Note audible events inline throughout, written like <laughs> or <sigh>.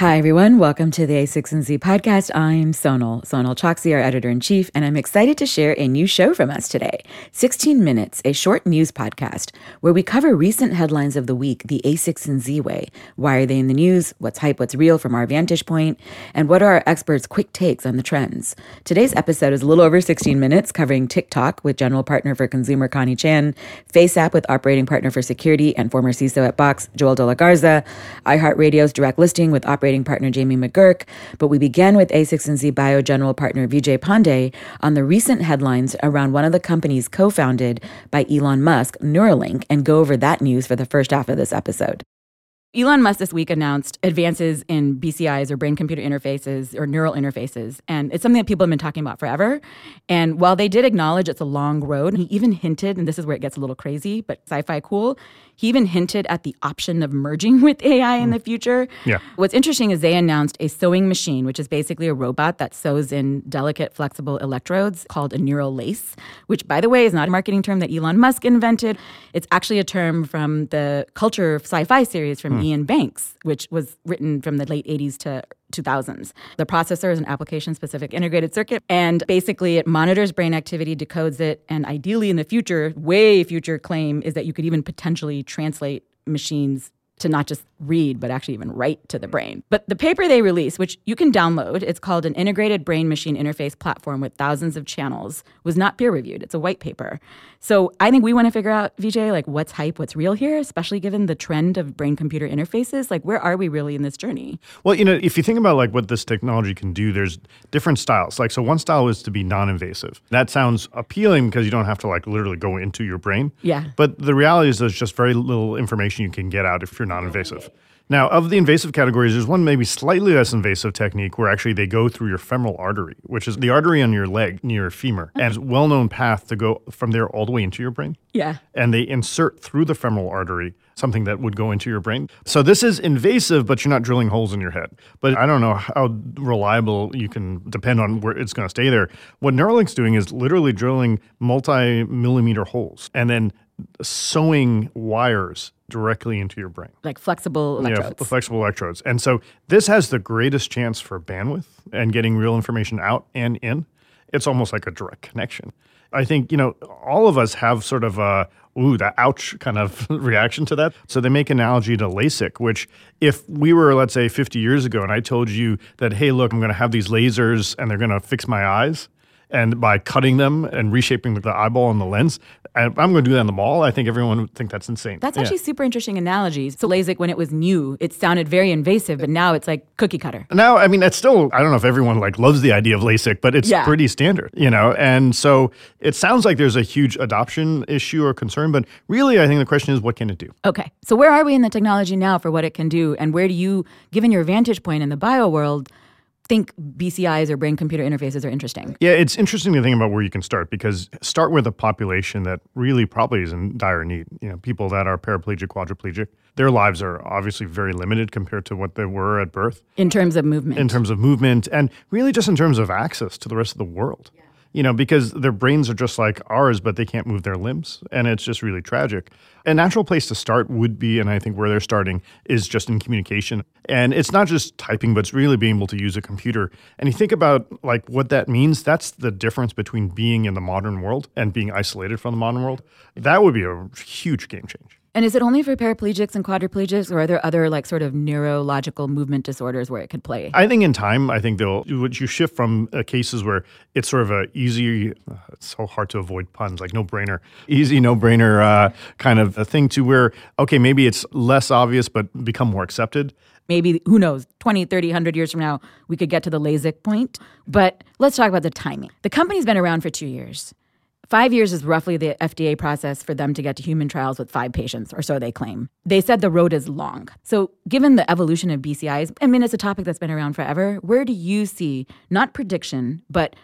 Hi, everyone. Welcome to the a16z podcast. I'm Sonal, Sonal Chokshi, our editor in chief, and I'm excited to share a new show from us today 16 Minutes, a short news podcast where we cover recent headlines of the week the a16z way. Why are they in the news? What's hype? What's real from our vantage point? And what are our experts' quick takes on the trends? Today's episode is a little over 16 minutes, covering TikTok with general partner for consumer Connie Chan, FaceApp with operating partner for security and former CISO at Box, Joel de la Garza, iHeartRadio's direct listing with operating partner Jamie McGurk, but we began with a16z Bio General Partner Vijay Pande on the recent headlines around one of the companies co founded by Elon Musk, Neuralink, and go over that news for the first half of this episode. Elon Musk this week announced advances in BCIs or brain computer interfaces or neural interfaces. And it's something that people have been talking about forever. And while they did acknowledge it's a long road, he even hinted, and this is where it gets a little crazy, but sci fi cool, he even hinted at the option of merging <laughs> with AI in hmm. the future. Yeah. What's interesting is they announced a sewing machine, which is basically a robot that sews in delicate, flexible electrodes called a neural lace, which, by the way, is not a marketing term that Elon Musk invented. It's actually a term from the culture sci fi series from hmm. Iain Banks, which was written from the late 80s to 2000s. The processor is an application specific integrated circuit, and basically it monitors brain activity, decodes it, and ideally in the future, way future claim is that you could even potentially translate machines to not just read, but actually even write to the brain. But the paper they released, which you can download, it's called an integrated brain machine interface platform with thousands of channels, was not peer reviewed. It's a white paper. So I think we want to figure out, Vijay, like what's hype, what's real here, especially given the trend of brain computer interfaces. Like, where are we really in this journey? Well, you know, if you think about like what this technology can do, there's different styles. Like, so one style is to be non-invasive. That sounds appealing because you don't have to like literally go into your brain. Yeah. But the reality is, there's just very little information you can get out if you're non-invasive. Now, of the invasive categories, there's one maybe slightly less invasive technique where actually they go through your femoral artery, which is the artery on your leg near your femur, and it's a well-known path to go from there all the way into your brain. Yeah. And they insert through the femoral artery something that would go into your brain. So this is invasive, but you're not drilling holes in your head. But I don't know how reliable you can depend on where it's going to stay there. What Neuralink's doing is literally drilling multi-millimeter holes and then sewing wires directly into your brain. Like flexible electrodes. Yeah, flexible electrodes. And so this has the greatest chance for bandwidth and getting real information out and in. It's almost like a direct connection. I think, you know, all of us have sort of a, ooh, that ouch kind of <laughs> reaction to that. So they make analogy to LASIK, which if we were, let's say, 50 years ago and I told you that, hey, look, I'm going to have these lasers and they're going to fix my eyes, and by cutting them and reshaping the eyeball and the lens, I'm going to do that in the mall. I think everyone would think that's insane. That's actually yeah. super interesting analogy. So LASIK, when it was new, it sounded very invasive, but now it's like cookie cutter. Now, I mean, it's still, I don't know if everyone like loves the idea of LASIK, but it's yeah. pretty standard, you know? And so it sounds like there's a huge adoption issue or concern, but really, I think the question is, what can it do? Okay. So where are we in the technology now for what it can do? And where do you, given your vantage point in the bio world, think BCIs or brain computer interfaces are interesting. Yeah, it's interesting to think about where you can start because start with a population that really probably is in dire need. You know, people that are paraplegic, quadriplegic, their lives are obviously very limited compared to what they were at birth. In terms of movement. In terms of movement and really just in terms of access to the rest of the world. Yeah you know, because their brains are just like ours, but they can't move their limbs. And it's just really tragic. A natural place to start would be, and I think where they're starting is just in communication. And it's not just typing, but it's really being able to use a computer. And you think about like what that means, that's the difference between being in the modern world and being isolated from the modern world. That would be a huge game change. And is it only for paraplegics and quadriplegics, or are there other like sort of neurological movement disorders where it could play? I think in time, I think they'll would you shift from uh, cases where it's sort of a easy, uh, it's so hard to avoid puns, like no brainer, easy no brainer uh, kind of a thing to where okay, maybe it's less obvious but become more accepted. Maybe who knows, 20, 30, 100 years from now, we could get to the LASIK point. But let's talk about the timing. The company's been around for two years. Five years is roughly the FDA process for them to get to human trials with five patients, or so they claim. They said the road is long. So, given the evolution of BCIs, I mean, it's a topic that's been around forever. Where do you see, not prediction, but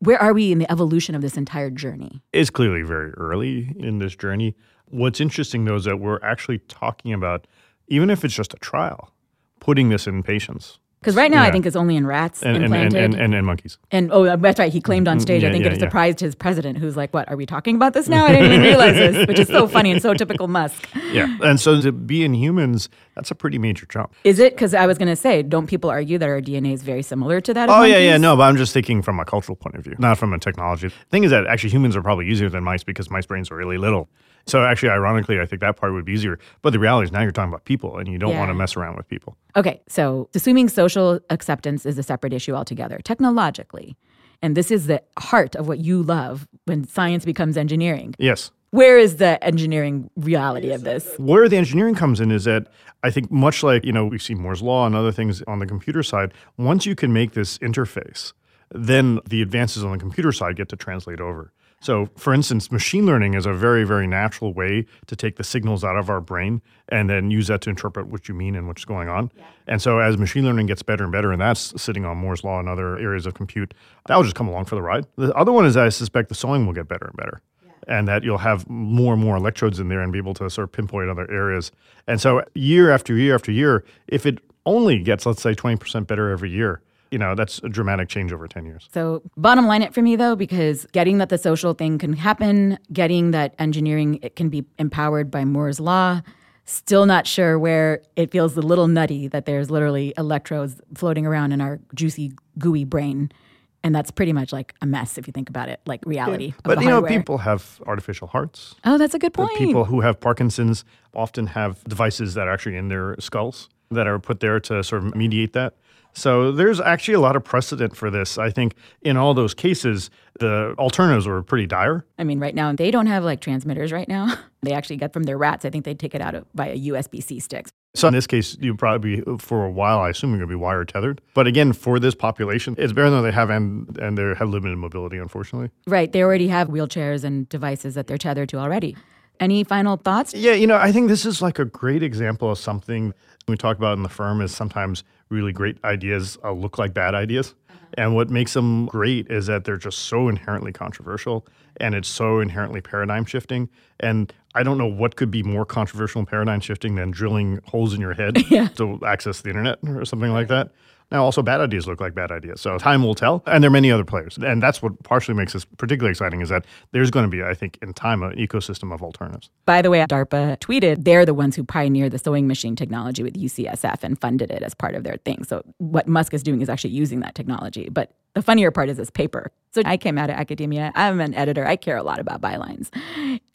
where are we in the evolution of this entire journey? It's clearly very early in this journey. What's interesting, though, is that we're actually talking about, even if it's just a trial, putting this in patients Because right now, I think it's only in rats and and, and, implanted. and, and, and monkeys. And oh, uh, that's right. He claimed on mm, stage. I think yeah, it yeah. surprised his president, who's like, "What are we talking about this now?" I didn't even realize this, <laughs> which is so funny and so typical Musk. Yeah, and so to be in humans, that's a pretty major jump. Is it? Because I was going to say, don't people argue that our DNA is very similar to that? of Oh yeah, yeah, no, but I'm just thinking from a cultural point of view, not from a technology. thing is that actually humans are probably easier than mice because mice brains are really little. So actually, ironically, I think that part would be easier. But the reality is now you're talking about people, and you don't want to mess around with people. Okay, so assuming social acceptance is a separate issue altogether, technologically, and this is the heart of what you love when science becomes engineering. Yes. Where is the engineering reality of this? Where the engineering comes in is that I think much like, you know, we see Moore's law and other things on the computer side, once you can make this interface, then the advances on the computer side get to translate over. So, for instance, machine learning is a very, very natural way to take the signals out of our brain and then use that to interpret what you mean and what's going on. And so, as machine learning gets better and better, and that's sitting on Moore's law and other areas of compute, that will just come along for the ride. The other one is I suspect the sewing will get better and better and that you'll have more and more electrodes in there and be able to sort of pinpoint other areas. And so year after year after year, if it only gets, let's say, 20% better every year, you know, that's a dramatic change over 10 years. So, bottom line it for me though, because getting that the social thing can happen, getting that engineering it can be empowered by Moore's law, still not sure where it feels a little nutty that there's literally electrodes floating around in our juicy, gooey brain. And that's pretty much like a mess if you think about it, like reality. of But, the you know, hardware. people have artificial hearts. Oh, that's a good The point. people who have Parkinson's often have devices that are actually in their skulls that are put there to sort of mediate that. So there's actually a lot of precedent for this. I think in all those cases, the alternatives were pretty dire. I mean, right now they don't have like transmitters right now. <laughs> They actually get from their rats. I think they take it out of, via USB C sticks. So in this case, you probably be, for a while. I assume you're going to be wire tethered. But again, for this population, it's better than they have and and they have limited mobility, unfortunately. Right. They already have wheelchairs and devices that they're tethered to already. Any final thoughts? Yeah, you know, I think this is like a great example of something we talk about in the firm is sometimes really great ideas uh, look like bad ideas. And what makes them great is that they're just so inherently controversial and it's so inherently paradigm shifting. And I don't know what could be more controversial and paradigm shifting than drilling holes in your head <laughs> to access the internet or something like that. Now, also, bad ideas look like bad ideas. So time will tell. And there are many other players. And that's what partially makes this particularly exciting is that there's going to be, I think, in time, an ecosystem of alternatives. By the way, DARPA tweeted they're the ones who pioneered the sewing machine technology with UCSF and funded it as part of their thing. So what Musk is doing is actually using that technology. But the funnier part is this paper. So I came out of academia. I'm an editor. I care a lot about bylines.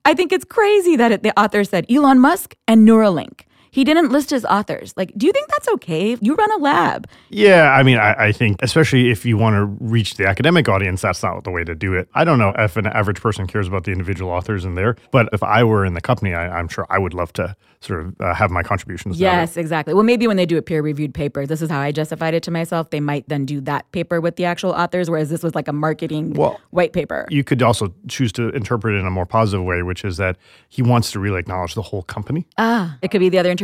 I think it's crazy that it, the author said Elon Musk and Neuralink. He didn't list his authors. Like, do you think that's okay? You run a lab. Yeah, I mean, I, I think especially if you want to reach the academic audience, that's not the way to do it. I don't know if an average person cares about the individual authors in there, but if I were in the company, I, I'm sure I would love to sort of uh, have my contributions. Yes, exactly. Well, maybe when they do a peer reviewed paper, this is how I justified it to myself. They might then do that paper with the actual authors, whereas this was like a marketing Well, white paper. You could also choose to interpret it in a more positive way, which is that he wants to really acknowledge the whole company. Ah, it could be the other interpretation.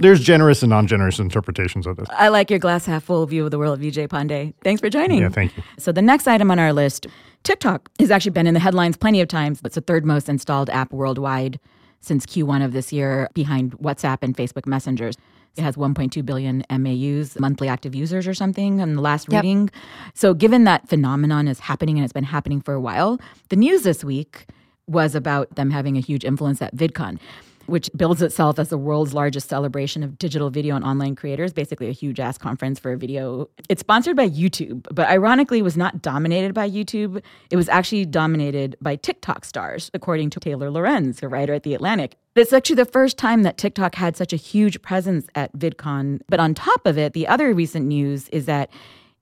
There's generous and non-generous interpretations of this. I like your glass half full view of the world, Vijay Pande. Thanks for joining. Yeah, thank you. So the next item on our list, TikTok has actually been in the headlines plenty of times. It's the third most installed app worldwide since Q1 of this year, behind WhatsApp and Facebook Messengers. It has 1.2 billion MAUs, monthly active users or something, in the last Yep. reading. So, given that phenomenon is happening and it's been happening for a while, the news this week was about them having a huge influence at VidCon which builds itself as the world's largest celebration of digital video and online creators, basically a huge ass conference for video. It's sponsored by YouTube, but ironically was not dominated by YouTube. It was actually dominated by TikTok stars, according to Taylor Lorenz, a writer at The Atlantic. It's actually the first time that TikTok had such a huge presence at VidCon. But on top of it, the other recent news is that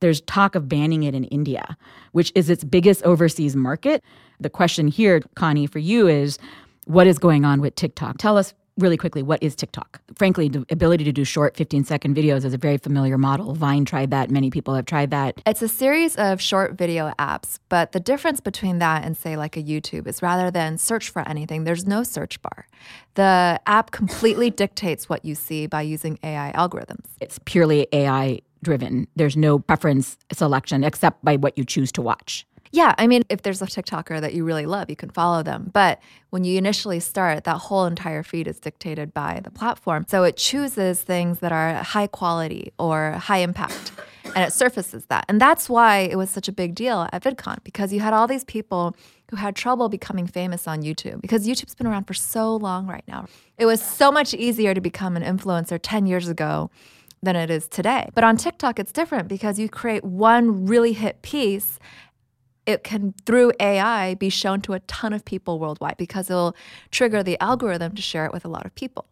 there's talk of banning it in India, which is its biggest overseas market. The question here, Connie, for you is what is going on with TikTok? Tell us really quickly what is TikTok? Frankly, the ability to do short 15 second videos is a very familiar model. Vine tried that, many people have tried that. It's a series of short video apps, but the difference between that and, say, like a YouTube is rather than search for anything, there's no search bar. The app completely dictates what you see by using AI algorithms. It's purely AI driven. There's no preference selection except by what you choose to watch. Yeah, I mean, if there's a TikToker that you really love, you can follow them. But when you initially start, that whole entire feed is dictated by the platform. So it chooses things that are high quality or high impact. and it surfaces that. And that's why it was such a big deal at VidCon because you had all these people who had trouble becoming famous on YouTube because YouTube's been around for so long right now. It was so much easier to become an influencer 10 years ago than it is today. But on TikTok, it's different because you create one really hit piece it can through AI be shown to a ton of people worldwide because it'll trigger the algorithm to share it with a lot of people.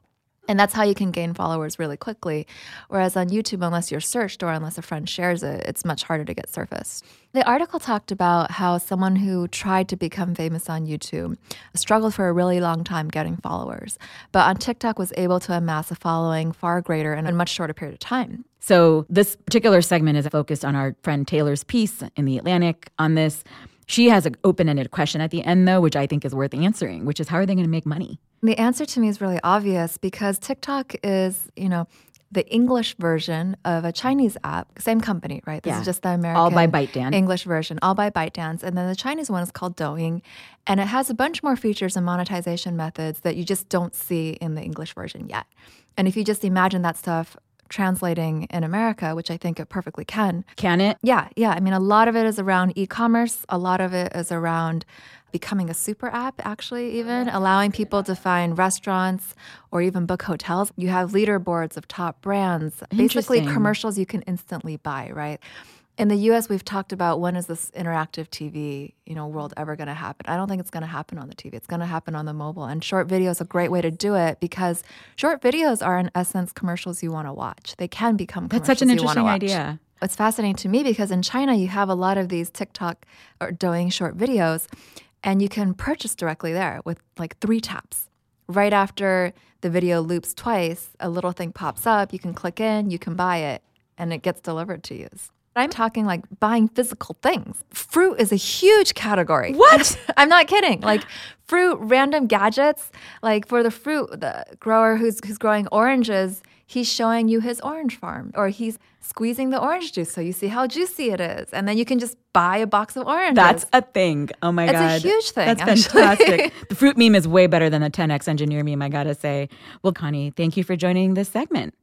And that's how you can gain followers really quickly. Whereas on YouTube, unless you're searched or unless a friend shares it, it's much harder to get surfaced. The article talked about how someone who tried to become famous on YouTube struggled for a really long time getting followers, but on TikTok was able to amass a following far greater in a much shorter period of time. So, this particular segment is focused on our friend Taylor's piece in The Atlantic on this. She has an open ended question at the end, though, which I think is worth answering, which is how are they going to make money? The answer to me is really obvious because TikTok is, you know, the English version of a Chinese app, same company, right? This Yeah. is just the American All by ByteDance. English version, all by ByteDance. And then the Chinese one is called Douyin. And it has a bunch more features and monetization methods that you just don't see in the English version yet. And if you just imagine that stuff translating in America, which I think it perfectly can, Can it? yeah, yeah. I mean, a lot of it is around e commerce, a lot of it is around becoming a super app, actually, even allowing people to find restaurants or even book hotels. You have leaderboards of top brands, basically commercials you can instantly buy, right? In the US, we've talked about when is this interactive TV, you know, world ever going to happen? I don't think it's going to happen on the TV. It's going to happen on the mobile. And short video is a great way to do it because short videos are in essence commercials you want to watch. They can become That's such an commercials you wanna interesting idea. It's fascinating to me because in China you have a lot of these TikTok or doing short videos, and you can purchase directly there with like three taps. Right after the video loops twice, a little thing pops up. You can click in, you can buy it, and it gets delivered to you. I'm talking like buying physical things. Fruit is a huge category. <laughs> What? I'm not kidding. Like fruit, random gadgets. Like for the fruit, the grower who's who's growing oranges, he's showing you his orange farm, or he's squeezing the orange juice so you see how juicy it is, and then you can just buy a box of oranges. That's a thing. Oh my god, It's a huge thing, That's actually. fantastic. <laughs> the fruit meme is way better than the 10x engineer meme, I gotta say. Well, Connie, thank you for joining this segment.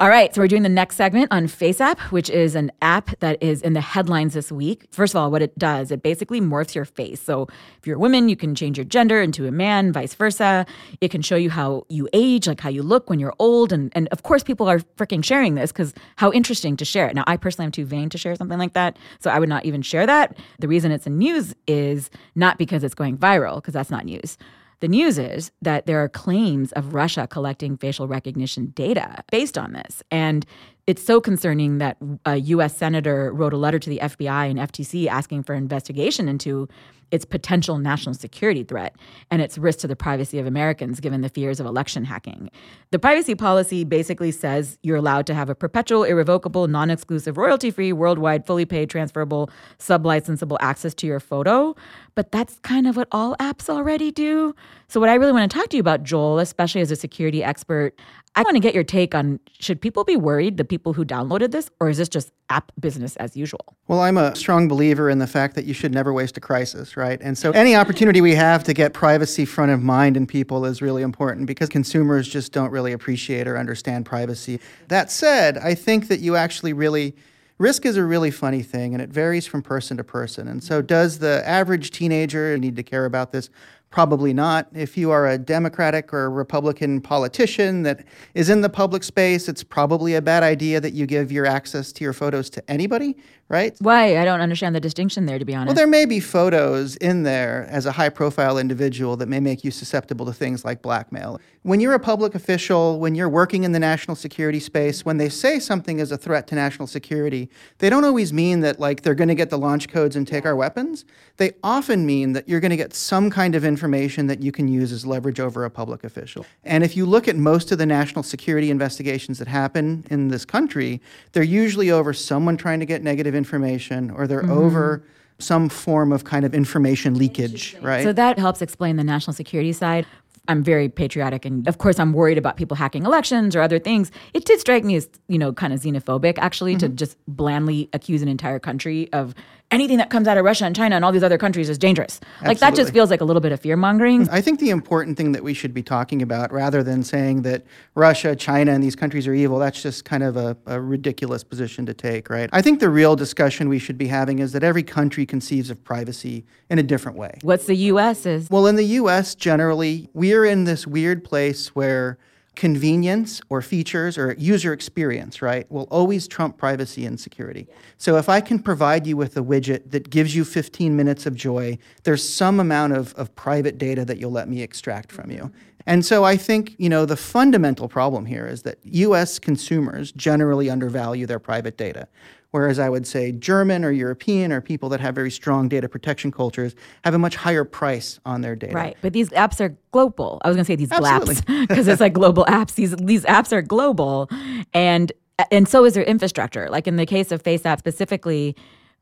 All right, so we're doing the next segment on FaceApp, which is an app that is in the headlines this week. First of all, what it does, it basically morphs your face. So if you're a woman, you can change your gender into a man, vice versa. It can show you how you age, like how you look when you're old. And, and of course, people are freaking sharing this because how interesting to share it. Now, I personally am too vain to share something like that, so I would not even share that. The reason it's in news is not because it's going viral, because that's not news. The news is that there are claims of Russia collecting facial recognition data based on this. And it's so concerning that uh, a US senator wrote a letter to the FBI and FTC asking for investigation into its potential national security threat and its risk to the privacy of Americans given the fears of election hacking. The privacy policy basically says you're allowed to have a perpetual, irrevocable, non exclusive, royalty free, worldwide, fully paid, transferable, sublicensable access to your photo. But that's kind of what all apps already do. So, what I really want to talk to you about, Joel, especially as a security expert, I want to get your take on should people be worried, the people who downloaded this, or is this just app business as usual? Well, I'm a strong believer in the fact that you should never waste a crisis, right? And so any opportunity we have to get privacy front of mind in people is really important because consumers just don't really appreciate or understand privacy. That said, I think that you actually really risk is a really funny thing and it varies from person to person. And so does the average teenager need to care about this? Probably not. If you are a Democratic or Republican politician that is in the public space, it's probably a bad idea that you give your access to your photos to anybody, right? Why? I don't understand the distinction there, to be honest. Well, there may be photos in there as a high profile individual that may make you susceptible to things like blackmail. When you're a public official, when you're working in the national security space, when they say something is a threat to national security, they don't always mean that like they're going to get the launch codes and take our weapons. They often mean that you're going to get some kind of information that you can use as leverage over a public official. And if you look at most of the national security investigations that happen in this country, they're usually over someone trying to get negative information or they're mm-hmm. over some form of kind of information leakage, right? So that helps explain the national security side. I'm very patriotic, and of course, I'm worried about people hacking elections or other things. It did strike me as, you know, kind of xenophobic, actually, to mm-hmm. just blandly accuse an entire country of anything that comes out of Russia and China and all these other countries is dangerous. Like that just feels like a little bit of fear mongering. I think the important thing that we should be talking about, rather than saying that Russia, China, and these countries are evil, that's just kind of a, a ridiculous position to take, right? I think the real discussion we should be having is that every country conceives of privacy in a different way. What's the US is Well, in the US, generally, we're in this weird place where convenience or features or user experience, right, will always trump privacy and security. So if I can provide you with a widget that gives you 15 minutes of joy, there's some amount of, of private data that you'll let me extract from you. Mm-hmm. And so I think, you know, the fundamental problem here is that US consumers generally undervalue their private data. Whereas I would say German or European or people that have very strong data protection cultures have a much higher price on their data. Right, but these apps are global. I was going to say these Absolutely. <laughs> glaps because it's like global apps. These these apps are global, and and so is their infrastructure. Like in the case of FaceApp specifically,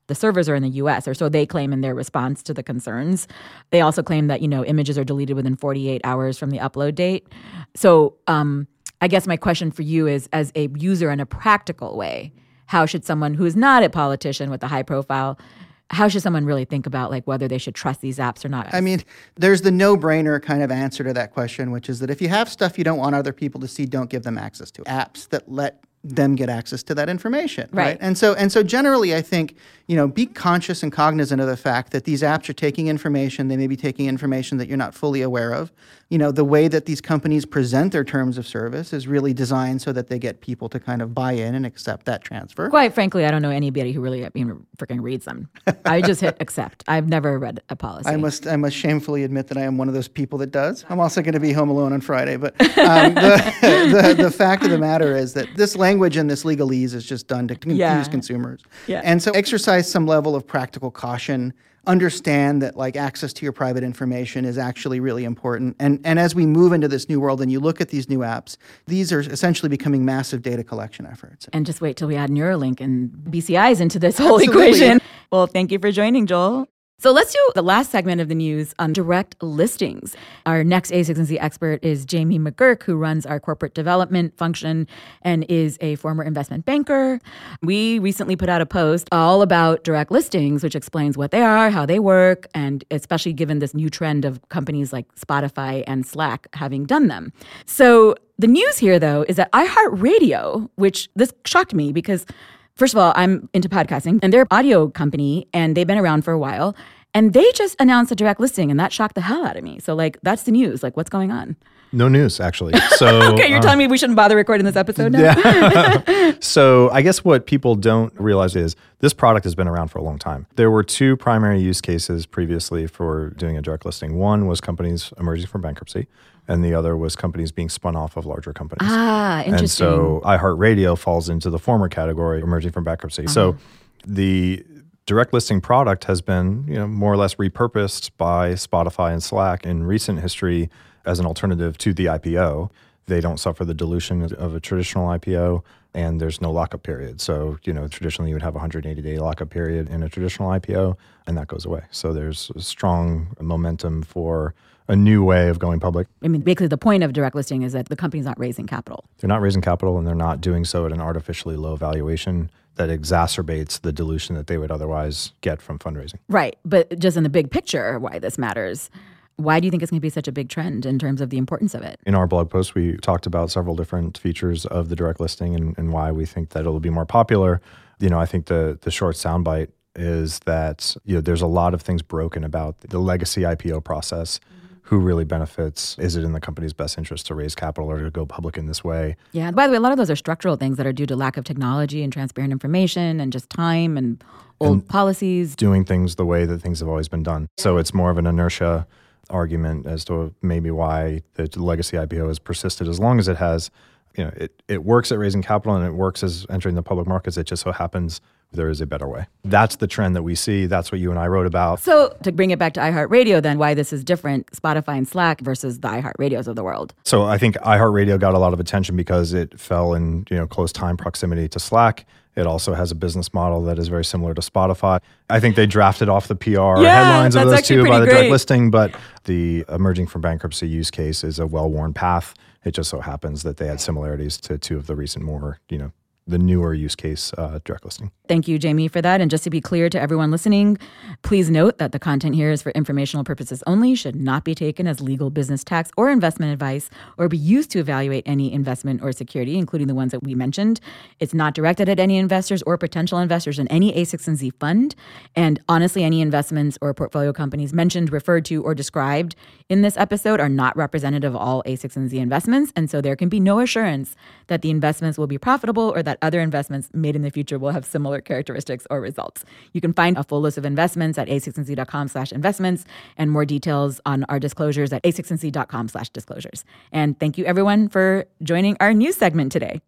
the servers are in the U.S. or so they claim in their response to the concerns. They also claim that you know images are deleted within 48 hours from the upload date. So um, I guess my question for you is, as a user in a practical way, how should someone who is not a politician with a high profile how should someone really think about like whether they should trust these apps or not I mean, there's the no-brainer kind of answer to that question, which is that if you have stuff you don't want other people to see, don't give them access to. Apps that let them get access to that information, Right. And so and so generally I think, you know, be conscious and cognizant of the fact that these apps are taking information, they may be taking information that you're not fully aware of. You know, the way that these companies present their terms of service is really designed so that they get people to kind of buy in and accept that transfer. Quite frankly, I don't know anybody who really even freaking reads them. I just hit accept. I've never read a policy. I must I must shamefully admit that I am one of those people that does. I'm also going to be home alone on Friday, but um, the, <laughs> the the fact of the matter is that this language and this legalese is just done to confuse Yeah. consumers. Yeah. And so exercise some level of practical caution. Understand that like access to your private information is actually really important. And and as we move into this new world and you look at these new apps, these are essentially becoming massive data collection efforts. and just wait till we add Neuralink and BCIs into this whole Absolutely. equation. Well, thank you for joining, Joel. So let's do the last segment of the news on direct listings. Our next a16z expert is Jamie McGurk, who runs our corporate development function and is a former investment banker. We recently put out a post all about direct listings, which explains what they are, how they work, and especially given this new trend of companies like Spotify and Slack having done them. So the news here, though, is that iHeartRadio, which this shocked me because First of all, I'm into podcasting and they're an audio company and they've been around for a while. And they just announced a direct listing and that shocked the hell out of me. So, like, that's the news. Like, what's going on? No news, actually. <laughs> So, Okay, you're uh, telling me we shouldn't bother recording this episode now? yeah. <laughs> <laughs> so I guess what people don't realize is this product has been around for a long time. There were two primary use cases previously for doing a direct listing. One was companies emerging from bankruptcy, and the other was companies being spun off of larger companies. Ah, interesting. And so iHeartRadio falls into the former category, emerging from bankruptcy. Uh-huh. So the direct listing product has been, you know, more or less repurposed by Spotify and Slack in recent history as an alternative to the IPO. They don't suffer the dilution of a traditional IPO and there's no lockup period. So, you know, traditionally you would have a 180 day lockup period in a traditional IPO and that goes away. So there's a strong momentum for a new way of going public. I mean, basically, the point of direct listing is that the company's not raising capital. They're not raising capital and they're not doing so at an artificially low valuation that exacerbates the dilution that they would otherwise get from fundraising. Right. But just in the big picture, why this matters, why do you think it's going to be such a big trend in terms of the importance of it? In our blog post, we talked about several different features of the direct listing and, and why we think that it'll be more popular. You know, I think the the short soundbite is that you know there's a lot of things broken about the legacy IPO process. Who really benefits? Is it in the company's best interest to raise capital or to go public in this way? Yeah. By the way, a lot of those are structural things that are due to lack of technology and transparent information and just time and old policies. doing things the way that things have always been done. So it's more of an inertia argument as to maybe why the legacy IPO has persisted as long as it has. You know, it, it works at raising capital and it works as entering the public markets. It just so happens there is a better way. That's the trend that we see. That's what you and I wrote about. So, to bring it back to iHeartRadio, then why this is different Spotify and Slack versus the iHeartRadios of the world. So I think iHeartRadio got a lot of attention because it fell in you know close time proximity to Slack. It also has a business model that is very similar to Spotify. I think they drafted off the PR Yeah, headlines of those two by the great. direct listing, but the emerging from bankruptcy use case is a well-worn path. It just so happens that they had similarities to two of the recent more you know the newer use case uh, direct listing. Thank you, Jamie, for that. And just to be clear to everyone listening, please note that the content here is for informational purposes only, should not be taken as legal, business, tax, or investment advice, or be used to evaluate any investment or security, including the ones that we mentioned. It's not directed at any investors or potential investors in any a16z fund. And honestly, any investments or portfolio companies mentioned, referred to, or described in this episode are not representative of all a16z investments. And so there can be no assurance that the investments will be profitable or that other investments made in the future will have similar characteristics or results. You can find a full list of investments at a16z.com slash investments and more details on our disclosures at a16z.com slash disclosures. And thank you everyone for joining our news segment today.